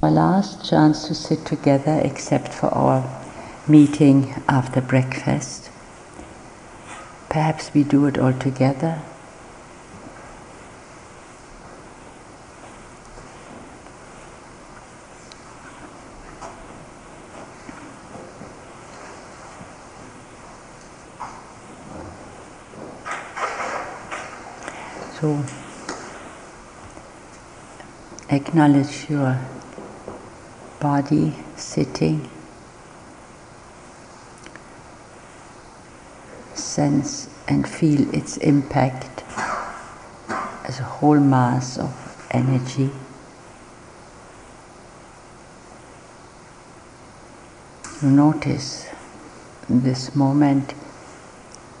Our last chance to sit together, except for our meeting after breakfast. Perhaps we do it all together. So acknowledge your body sitting, sense and feel its impact as a whole mass of energy. Notice this moment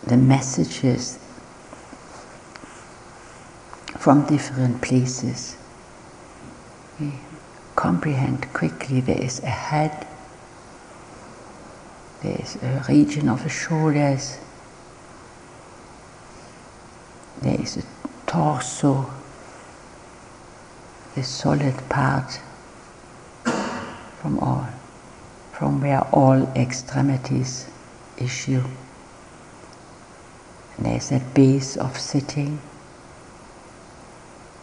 the messages from different places. Comprehend quickly there is a head, there is a region of the shoulders, there is a torso, the solid part from all, from where all extremities issue. And there is that base of sitting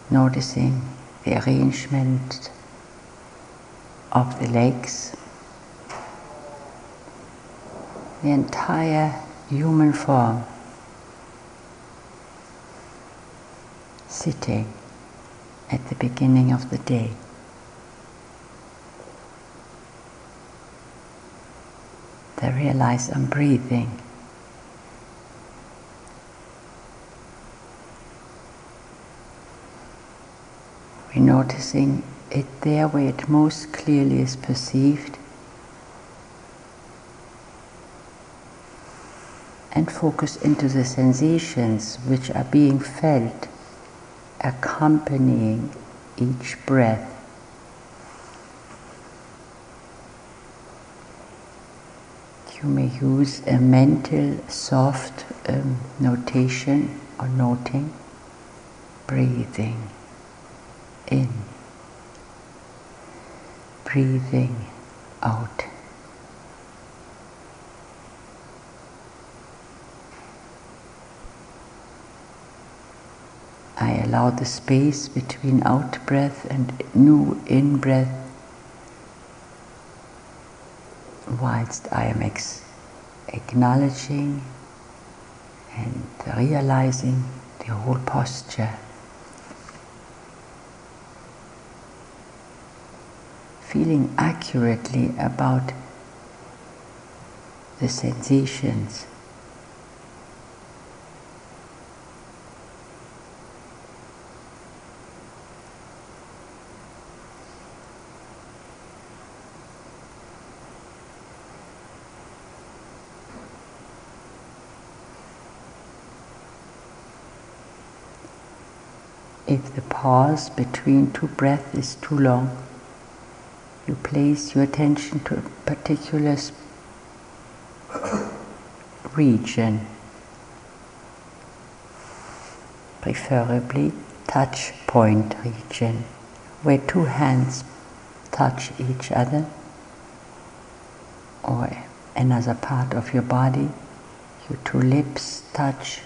noticing the arrangement of the legs, the entire human form sitting at the beginning of the day. I realize I'm breathing. We're noticing it there where it most clearly is perceived and focus into the sensations which are being felt accompanying each breath. You may use a mental soft um, notation or noting, breathing in, breathing out. I allow the space between out breath and new in breath whilst I am acknowledging and realizing the whole posture. Feeling accurately about the sensations. If the pause between two breaths is too long, you place your attention to a particular region, preferably touch point region, where two hands touch each other, or another part of your body, your two lips touch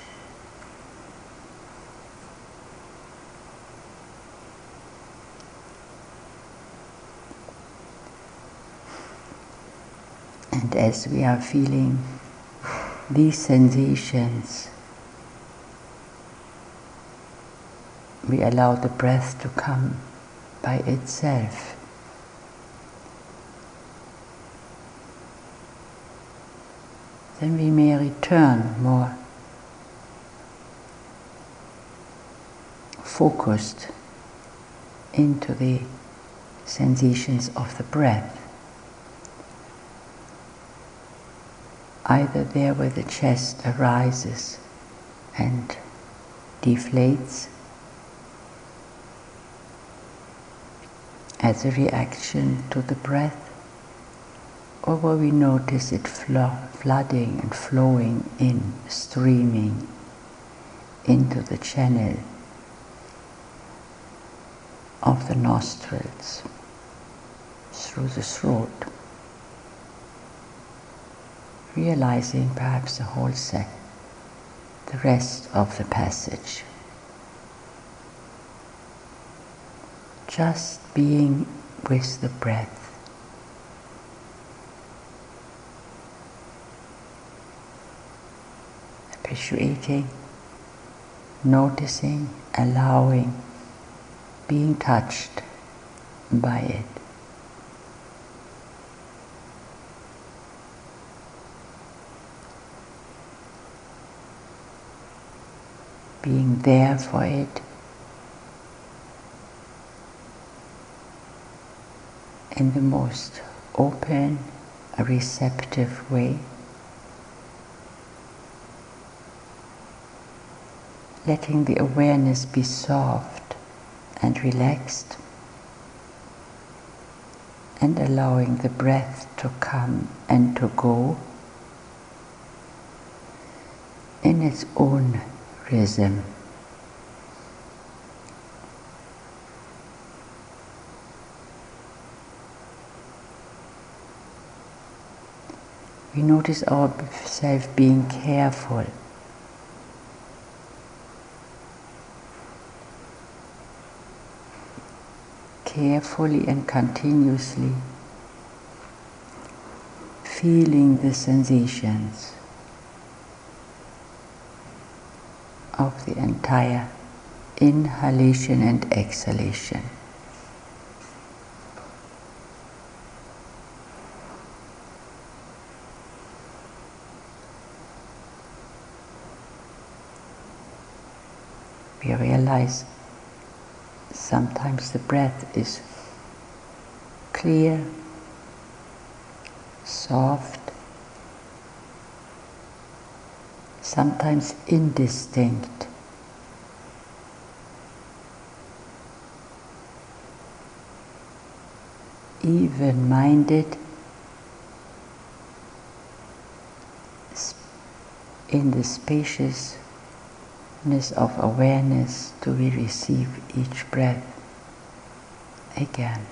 And as we are feeling these sensations, we allow the breath to come by itself. Then we may return more focused into the sensations of the breath. Either there where the chest arises and deflates as a reaction to the breath, or where we notice it flo- flooding and flowing in, streaming into the channel of the nostrils. through the throat, realizing perhaps the whole set, the rest of the passage. Just being with the breath. Appreciating, noticing, allowing, being touched by it. Being there for it. in the most open, receptive way. Letting the awareness be soft and relaxed and allowing the breath to come and to go in its own rhythm. We notice ourselves being careful. Carefully and continuously feeling the sensations of the entire inhalation and exhalation. we realize sometimes the breath is clear, soft, sometimes indistinct. Even minded in the spaciousness of awareness do we receive each breath again.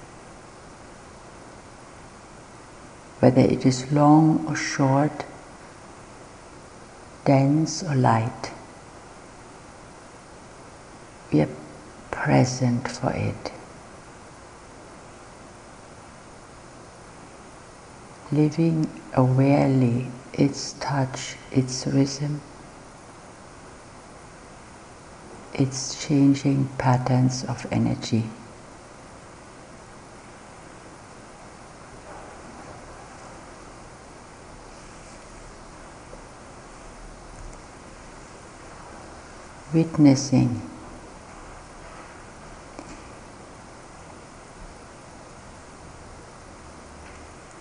Whether it is long or short, dense or light, we are present for it. Living awarely its touch, its rhythm, its changing patterns of energy. Witnessing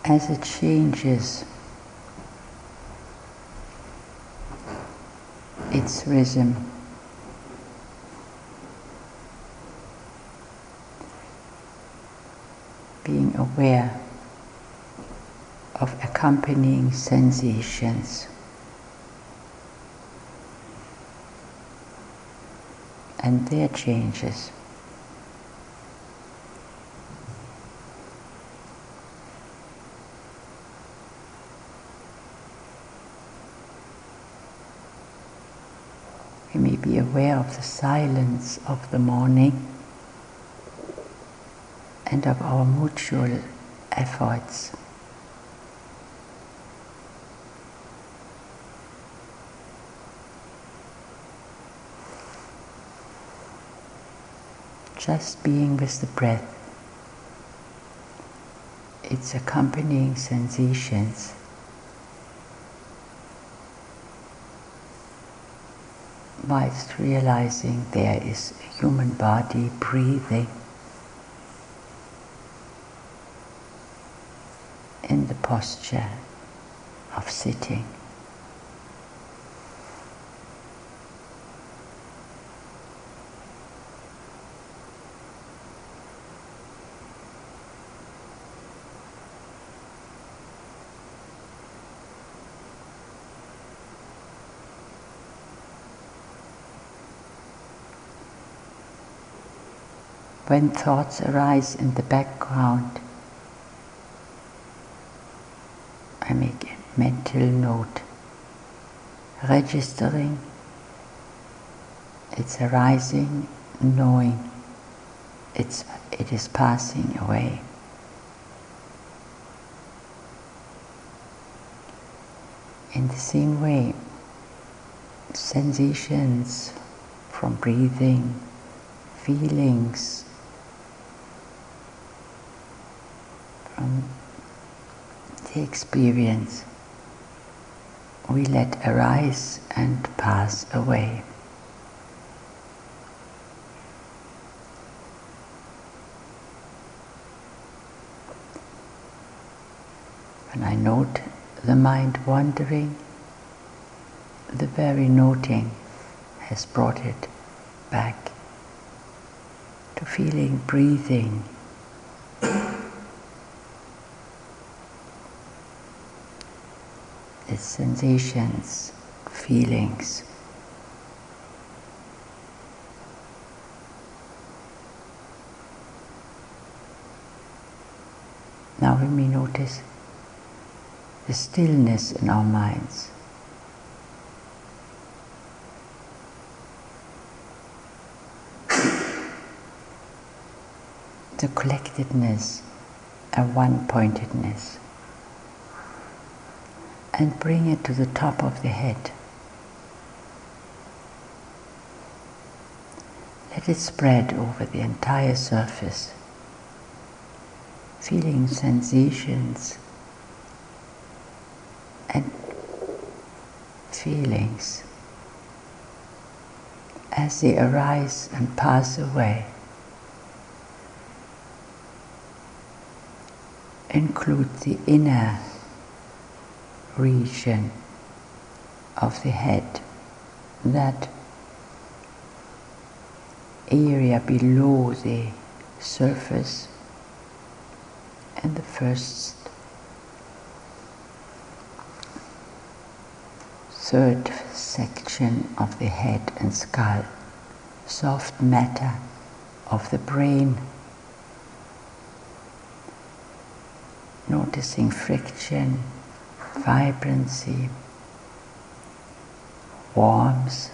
as it changes its rhythm. being aware of accompanying sensations. And their changes. We may be aware of the silence of the morning and of our mutual efforts. Just being with the breath, its accompanying sensations. Whilst realizing there is a human body breathing. in the posture of sitting. When thoughts arise in the background, I make a mental note, registering its arising, knowing it's, it is passing away. In the same way, sensations from breathing, feelings the experience we let arise and pass away. When I note the mind wandering, the very noting has brought it back to feeling breathing. Sensations, feelings. Now we may notice the stillness in our minds. the collectedness and one pointedness and bring it to the top of the head. Let it spread over the entire surface, feeling sensations and feelings as they arise and pass away. include the inner region of the head, that area below the surface. And the first third section of the head and skull, soft matter of the brain. Noticing friction, vibrancy, warmth,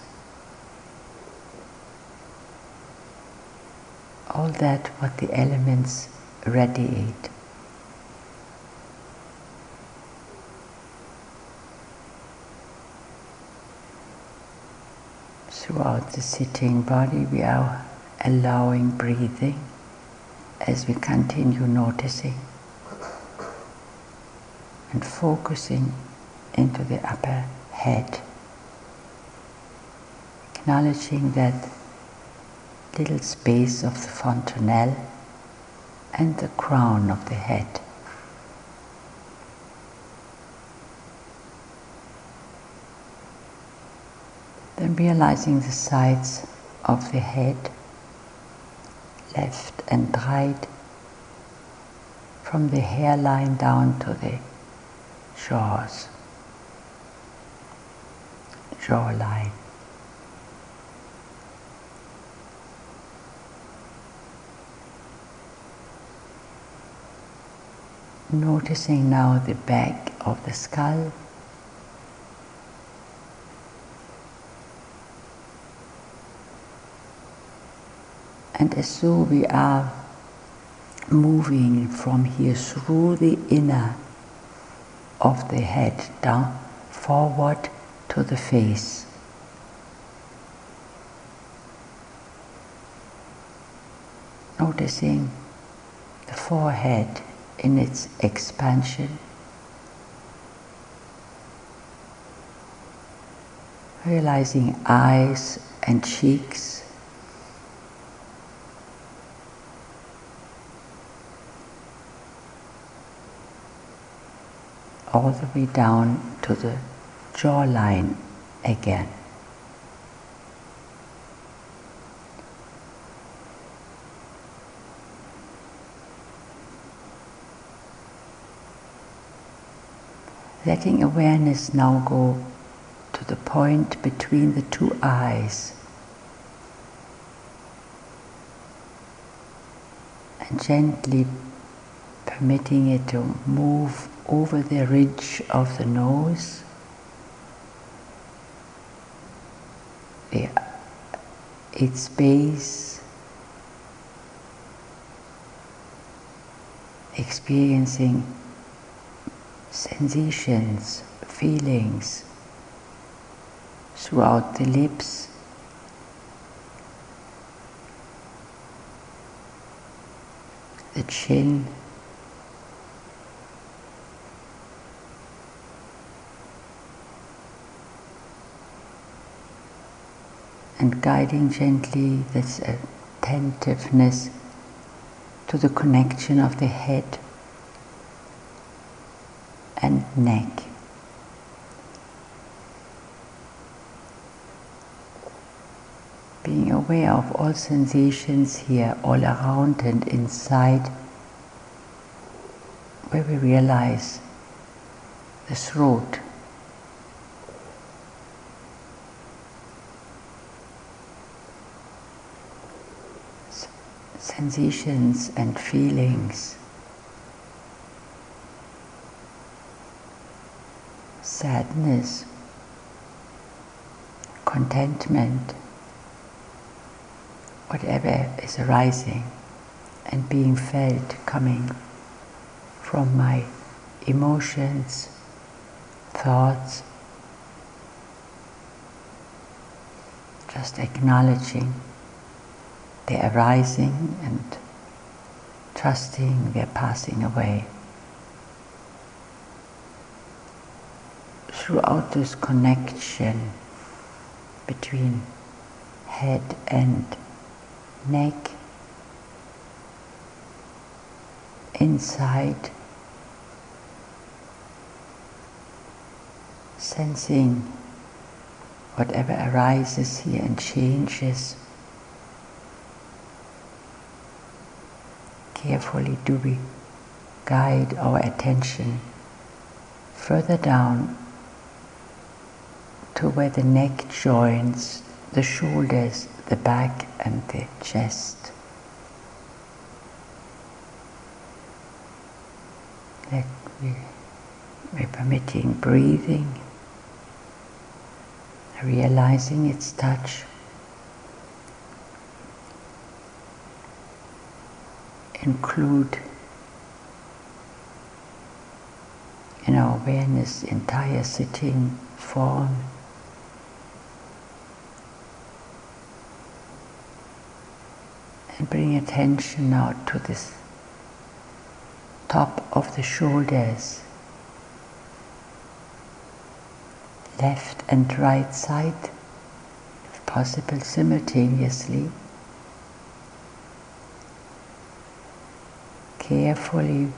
all that what the elements radiate. Throughout the sitting body, we are allowing breathing as we continue noticing and focusing into the upper head, acknowledging that little space of the fontanelle and the crown of the head. Then realizing the sides of the head, left and right, from the hairline down to the jaws, jawline. Noticing now the back of the skull. And as though we are moving from here through the inner of the head down forward to the face. Noticing the forehead in its expansion. Realizing eyes and cheeks all the way down to the jawline again. Letting awareness now go to the point between the two eyes and gently permitting it to move over the ridge of the nose, the, its base, experiencing sensations, feelings throughout the lips. The chin, and guiding gently this attentiveness to the connection of the head and neck. Being aware of all sensations here, all around and inside, where we realize the throat sensations and feelings, sadness, contentment, whatever is arising and being felt coming from my emotions, thoughts, just acknowledging they're arising and trusting they're passing away. Throughout this connection between head and neck, inside, sensing whatever arises here and changes carefully do we guide our attention further down to where the neck joins the shoulders, the back, and the chest. Let we, we're permitting breathing, realizing its touch. Include in our awareness entire sitting form. And bring attention now to this top of the shoulders, left and right side, if possible simultaneously. Carefully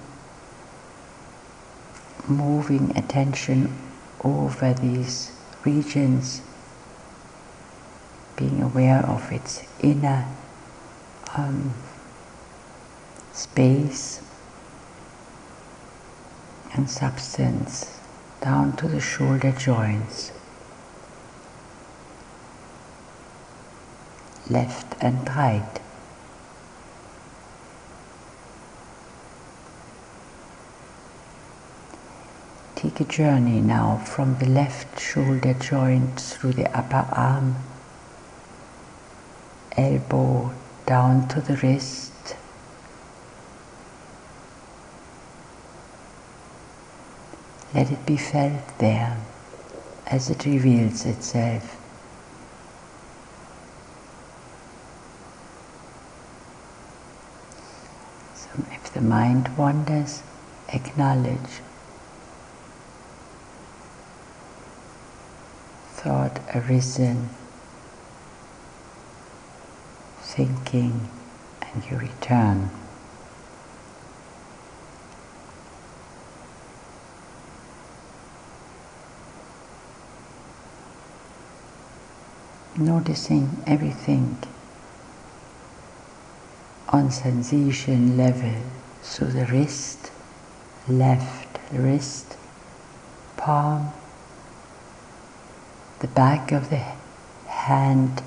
moving attention over these regions, being aware of its inner um, space and substance down to the shoulder joints, left and right. Take a journey now from the left shoulder joint through the upper arm, elbow down to the wrist, let it be felt there as it reveals itself. So if the mind wanders, acknowledge thought arisen, thinking, and you return. Noticing everything on sensation level, so the wrist, left wrist, palm, the back of the hand.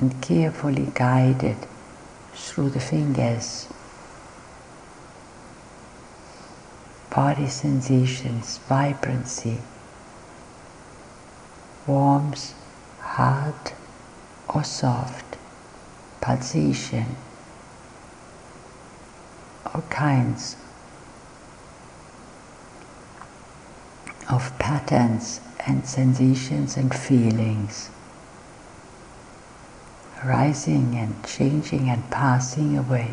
and carefully guided through the fingers. Body sensations, vibrancy, warmth, hard or soft, pulsation, all kinds of patterns and sensations and feelings rising and changing and passing away.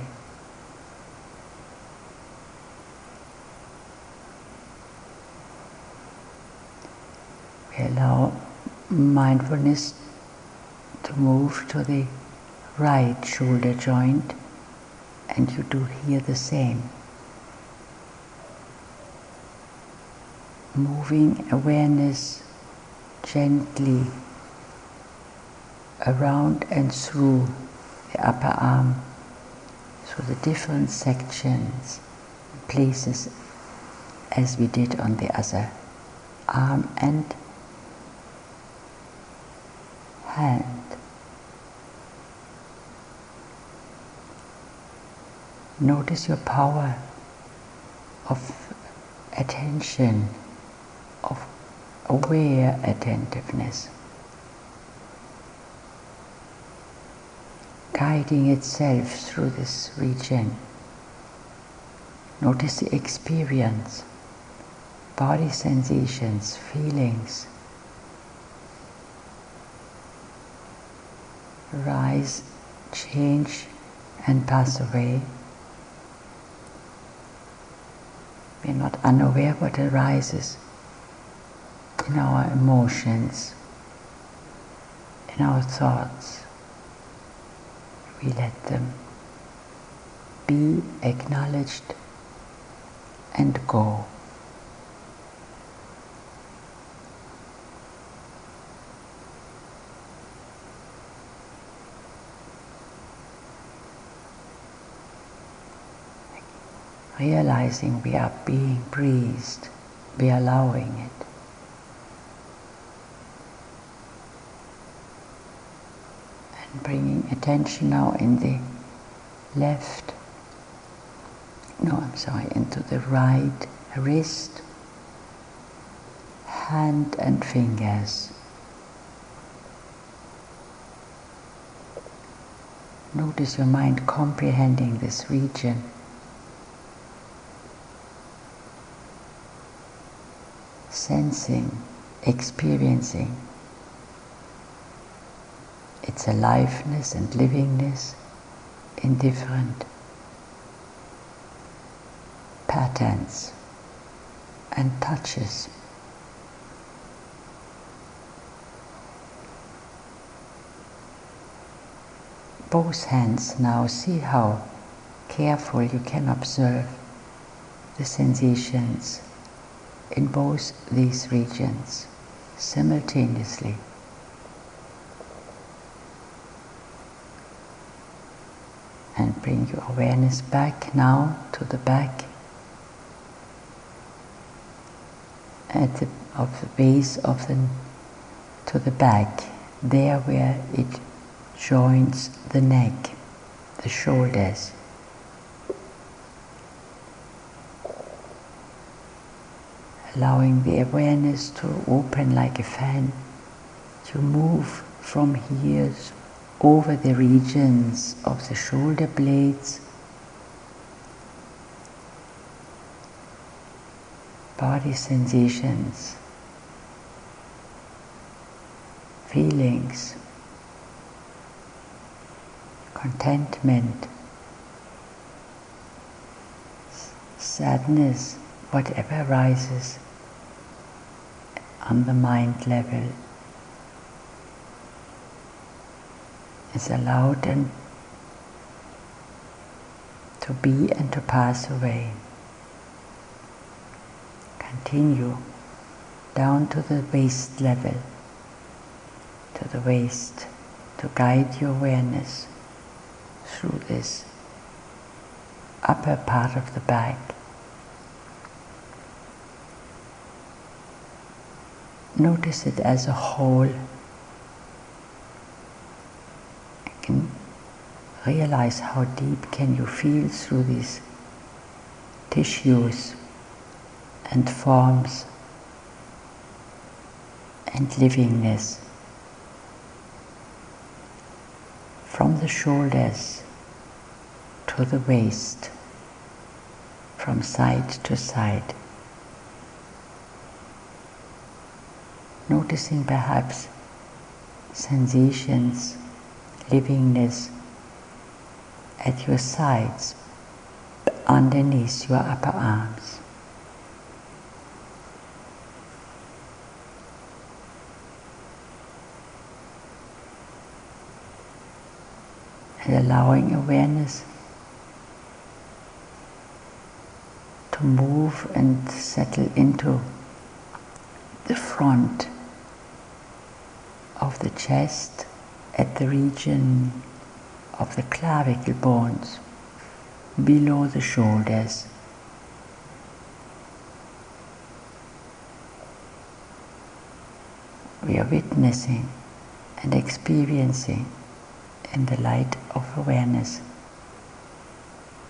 We allow mindfulness to move to the right shoulder joint, and you do here the same. Moving awareness gently around and through the upper arm, through the different sections, places, as we did on the other arm and hand. Notice your power of attention, of aware attentiveness. guiding itself through this region. Notice the experience, body sensations, feelings. Rise, change, and pass away. We're not unaware what arises in our emotions, in our thoughts we let them be acknowledged and go. Realizing we are being breathed, we are allowing it. And bringing attention now in the left, no, I'm sorry, into the right wrist, hand and fingers. Notice your mind comprehending this region. Sensing, experiencing its aliveness and livingness in different patterns and touches. Both hands now see how careful you can observe the sensations in both these regions simultaneously. and bring your awareness back now to the back. At the of the base of the to the back. There where it joins the neck the shoulders allowing the awareness to open like a fan to move from here over the regions of the shoulder blades, body sensations, feelings, contentment, sadness, whatever arises on the mind level. is allowed and to be and to pass away. Continue down to the waist level, to the waist, to guide your awareness through this upper part of the back. Notice it as a whole can realize how deep can you feel through these tissues and forms and livingness from the shoulders to the waist, from side to side. Noticing perhaps sensations, livingness at your sides, underneath your upper arms. And allowing awareness to move and settle into the front of the chest at the region of the clavicle bones below the shoulders. We are witnessing and experiencing in the light of awareness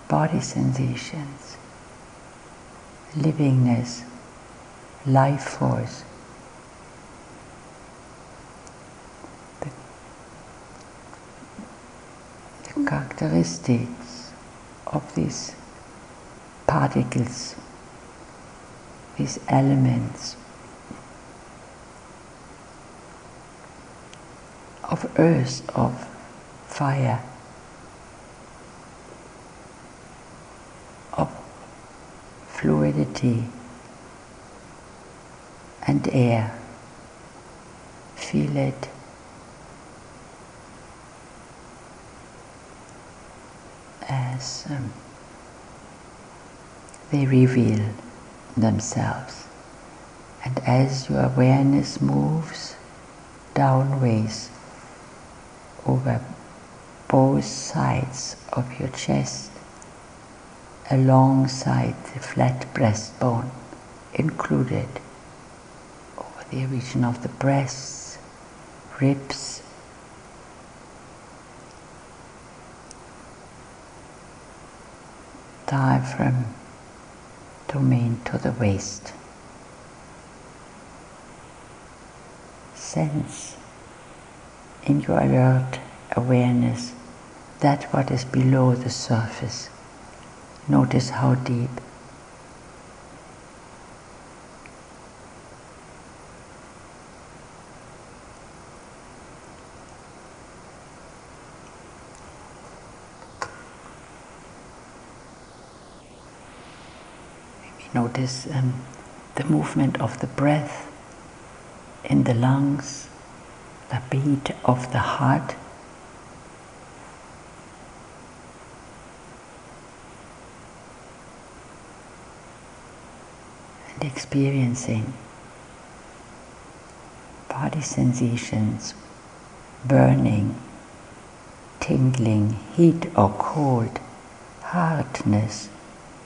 body sensations, livingness, life force. Characteristics of these particles, these elements of earth, of fire, of fluidity and air. Feel it. As um, they reveal themselves. And as your awareness moves downwards over both sides of your chest, alongside the flat breastbone included, over the region of the breasts, ribs, diaphragm domain to the waist. Sense in your alert awareness that what is below the surface. Notice how deep. Notice um, the movement of the breath in the lungs, the beat of the heart. And experiencing body sensations, burning, tingling, heat or cold, hardness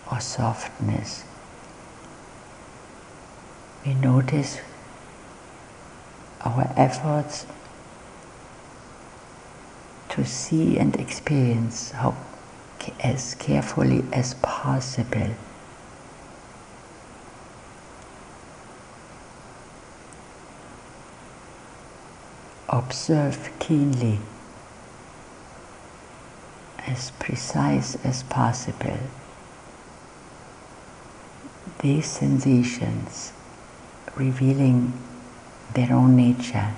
or softness we notice our efforts to see and experience how as carefully as possible. Observe keenly as precise as possible these sensations revealing their own nature.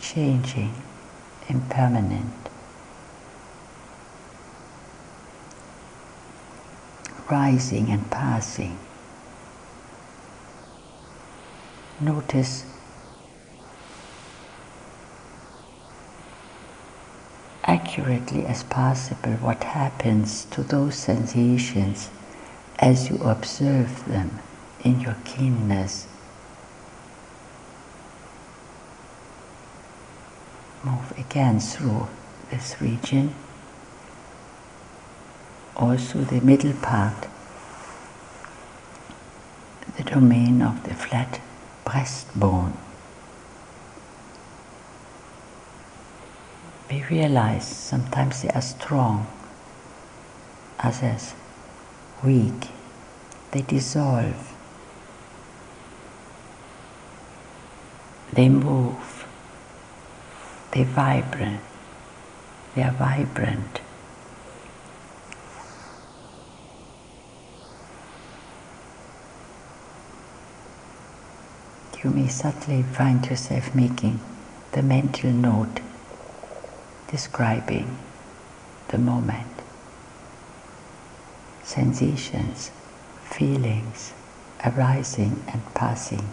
Changing, impermanent. Rising and passing. Notice accurately as possible what happens to those sensations as you observe them in your keenness. Move again through this region, also the middle part, the domain of the flat breastbone. We realize sometimes they are strong, others weak, they dissolve, they move, they vibrate, they are vibrant. You may subtly find yourself making the mental note describing the moment. Sensations, feelings arising and passing.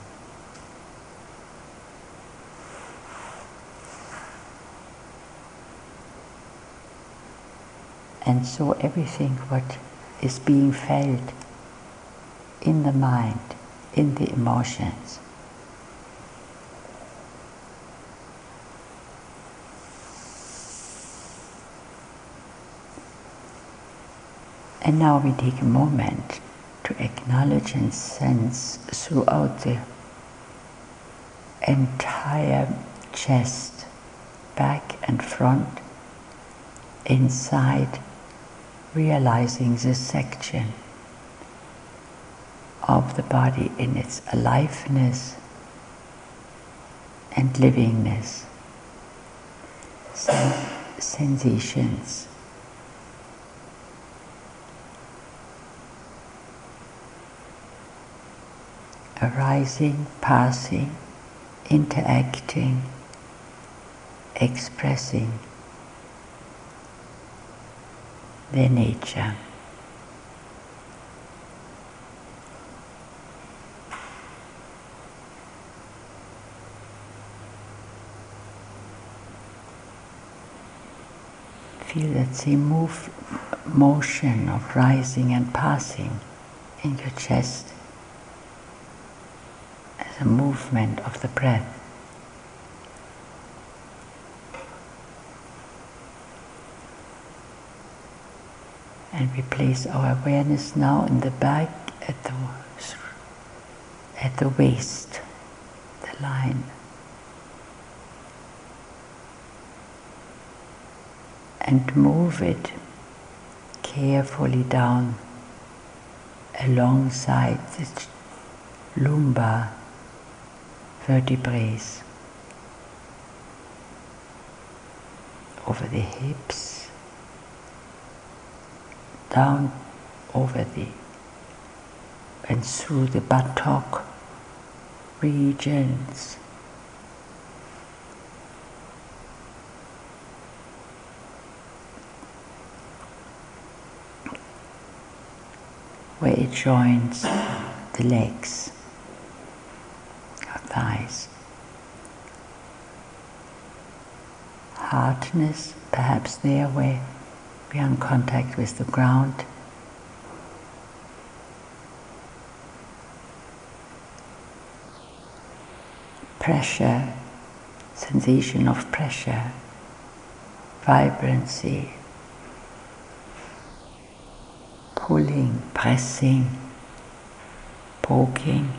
And so everything what is being felt in the mind, in the emotions, And now we take a moment to acknowledge and sense throughout the entire chest, back and front, inside, realizing this section of the body in its aliveness and livingness, sensations arising, passing, interacting, expressing their nature. Feel that same move, motion of rising and passing in your chest the movement of the breath. And we place our awareness now in the back at the, at the waist, the line. And move it carefully down alongside the lumbar vertebrae over the hips, down over the and through the buttock regions. Where it joins the legs thighs. Hardness, perhaps there where we are in contact with the ground. Pressure, sensation of pressure, vibrancy, pulling, pressing, poking.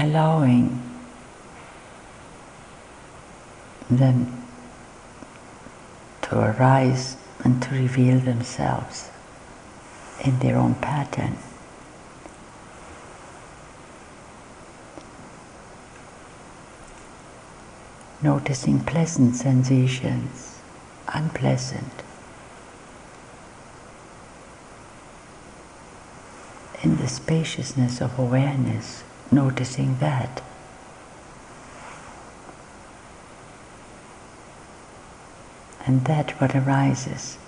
Allowing them to arise and to reveal themselves in their own pattern. Noticing pleasant sensations, unpleasant. In the spaciousness of awareness, noticing that. And that what arises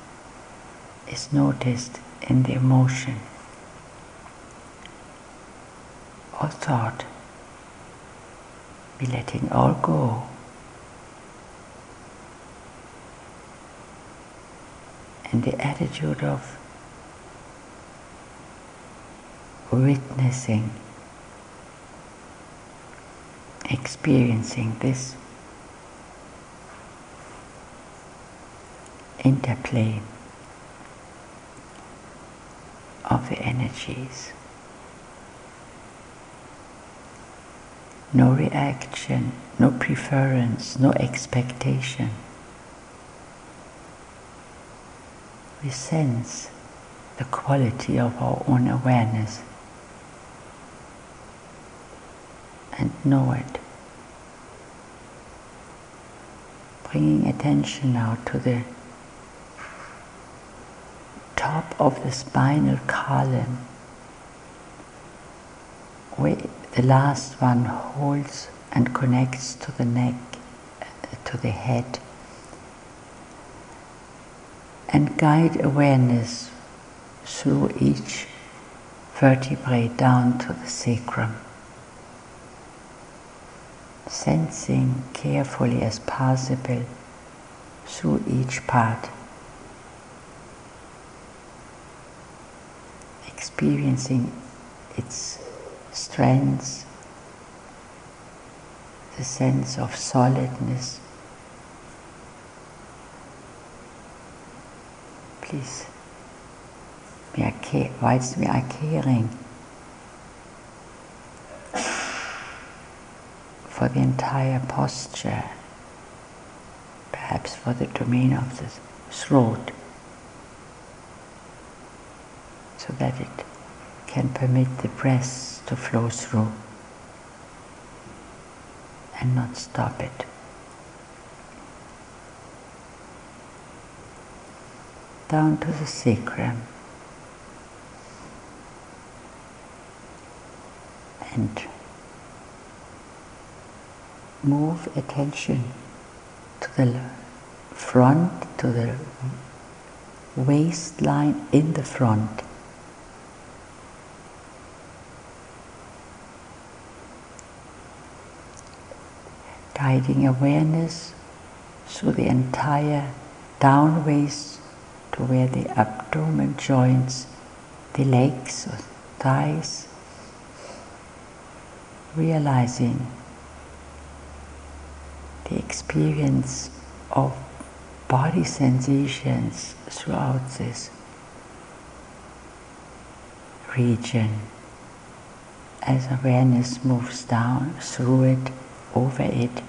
is noticed in the emotion or thought. Be letting all go. And the attitude of witnessing experiencing this interplay of the energies. no reaction, no preference, no expectation. We sense the quality of our own awareness and know it. Bringing attention now to the top of the spinal column, where the last one holds and connects to the neck, to the head, and guide awareness through each vertebrae down to the sacrum. Sensing carefully as possible through each part. Experiencing its strengths, the sense of solidness. Please, we are whilst we are caring for the entire posture, perhaps for the domain of the throat, so that it can permit the breath to flow through and not stop it. Down to the sacrum and move attention to the front, to the waistline in the front. guiding awareness through the entire down waist to where the abdomen joins the legs or thighs, realizing experience of body sensations throughout this region. As awareness moves down through it, over it,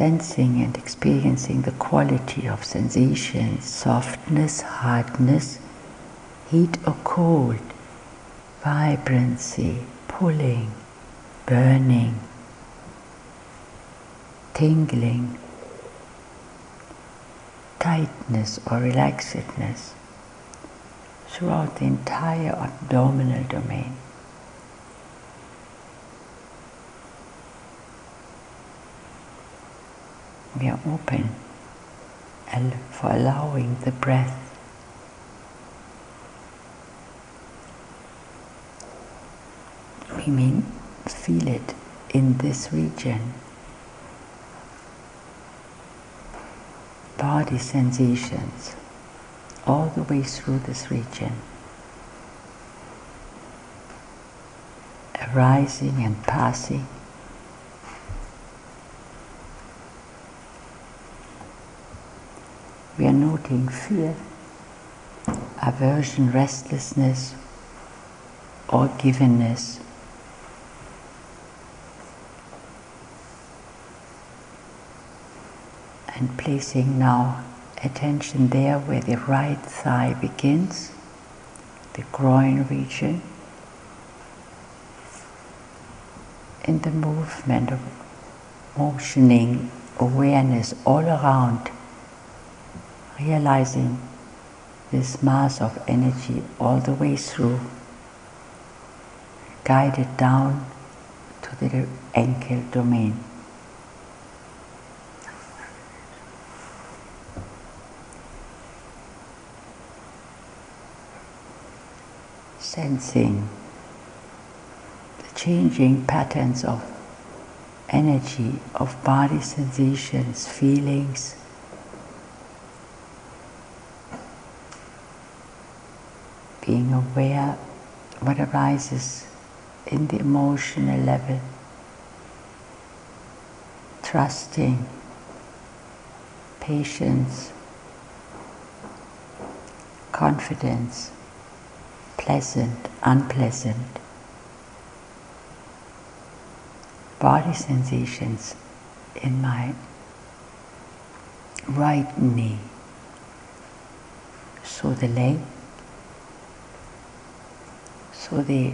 sensing and experiencing the quality of sensations, softness, hardness, heat or cold, vibrancy, pulling, burning, tingling, tightness or relaxedness throughout the entire abdominal domain. We are open for allowing the breath. We mean feel it in this region. Body sensations all the way through this region arising and passing noting fear, aversion, restlessness, or givenness. And placing now attention there where the right thigh begins, the groin region, in the movement of motioning awareness all around realizing this mass of energy all the way through, guided down to the ankle domain. Sensing the changing patterns of energy, of body sensations, feelings, being aware what arises in the emotional level, trusting, patience, confidence, pleasant, unpleasant, body sensations in my right knee. So the leg, so the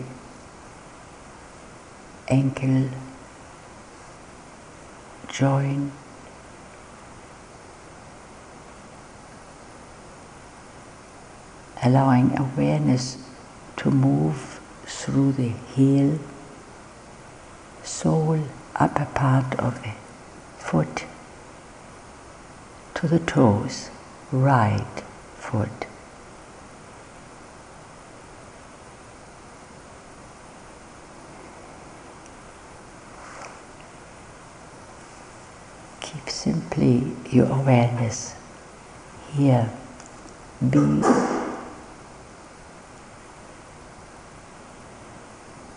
ankle joint, allowing awareness to move through the heel, sole, upper part of the foot to the toes, right foot. Your awareness here. Be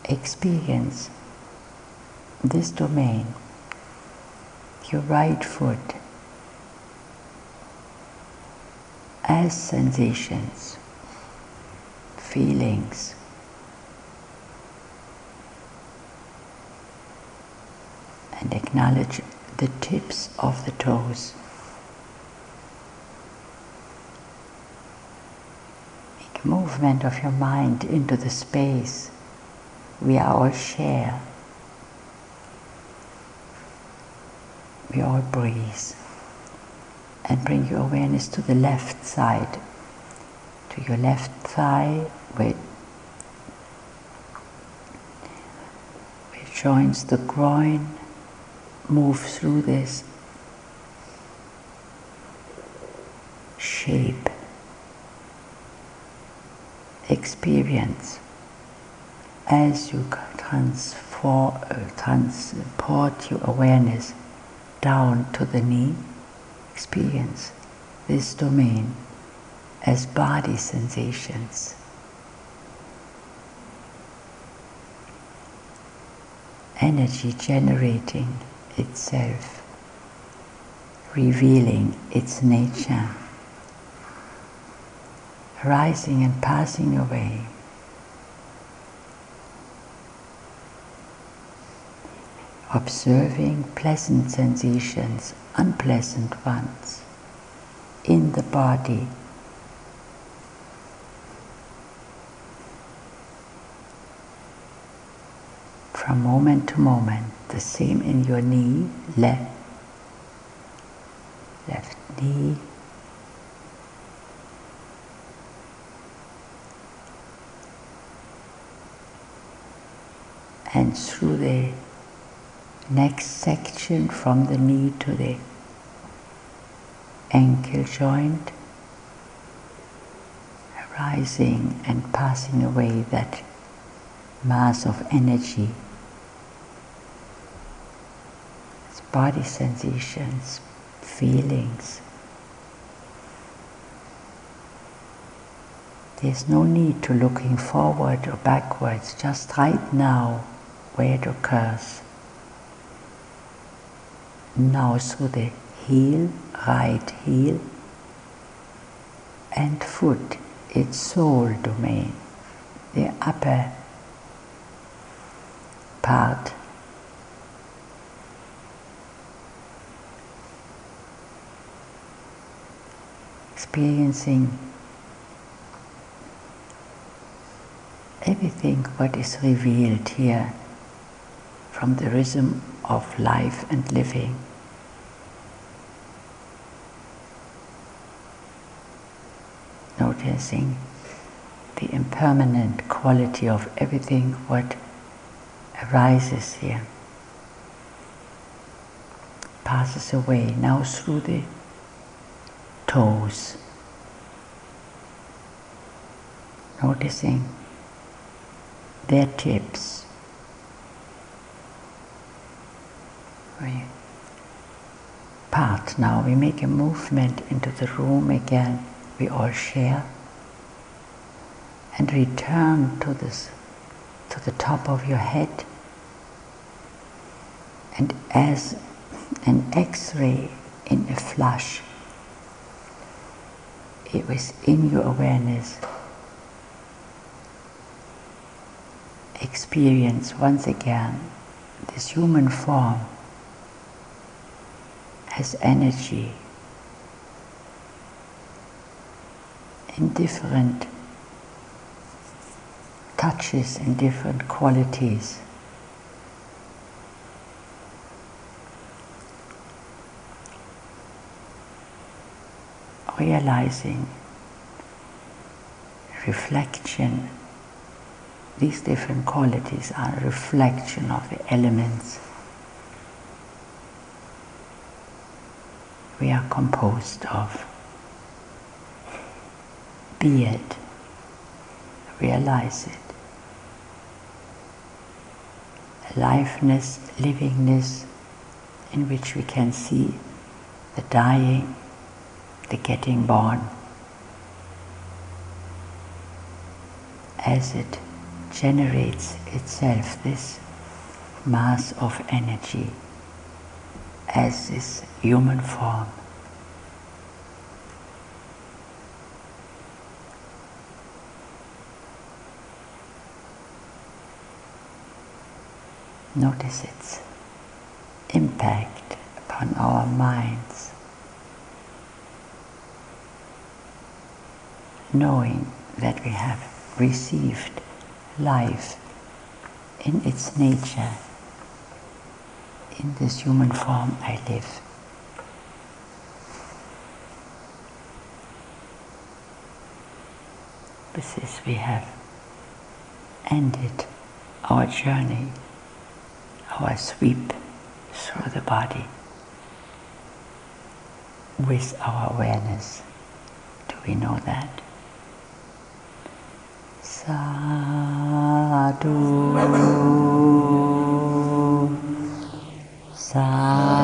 experience this domain, your right foot, as sensations, feelings. And acknowledge the tips of the toes. Movement of your mind into the space we all share. We all breathe. And bring your awareness to the left side, to your left thigh, where it joins the groin. Move through this shape, experience as you transform, uh, transport your awareness down to the knee, experience this domain as body sensations. Energy generating itself, revealing its nature, rising and passing away. observing pleasant sensations, unpleasant ones in the body. From moment to moment, the same in your knee, left, left knee, and through the next section from the knee to the ankle joint, rising and passing away that mass of energy. It's body sensations, feelings. There's no need to looking forward or backwards, just right now where it occurs now through the heel, right heel, and foot, its sole domain, the upper part. Experiencing everything what is revealed here from the rhythm of life and living. Noticing the impermanent quality of everything what arises here, passes away now through the toes. Noticing their tips part now. We make a movement into the room again. We all share. and return to this to the top of your head and as an x-ray in a flash it was in your awareness experience once again this human form has energy in different touches and different qualities. Realizing reflection, these different qualities are a reflection of the elements we are composed of. Be it, realize it. Aliveness, livingness, in which we can see the dying, the getting born, as it generates itself this mass of energy as this human form. Notice its impact upon our minds, knowing that we have received life in its nature in this human form I live. With this we have ended our journey, our sweep through the body with our awareness. Do we know that? Sadhu. Sadhu.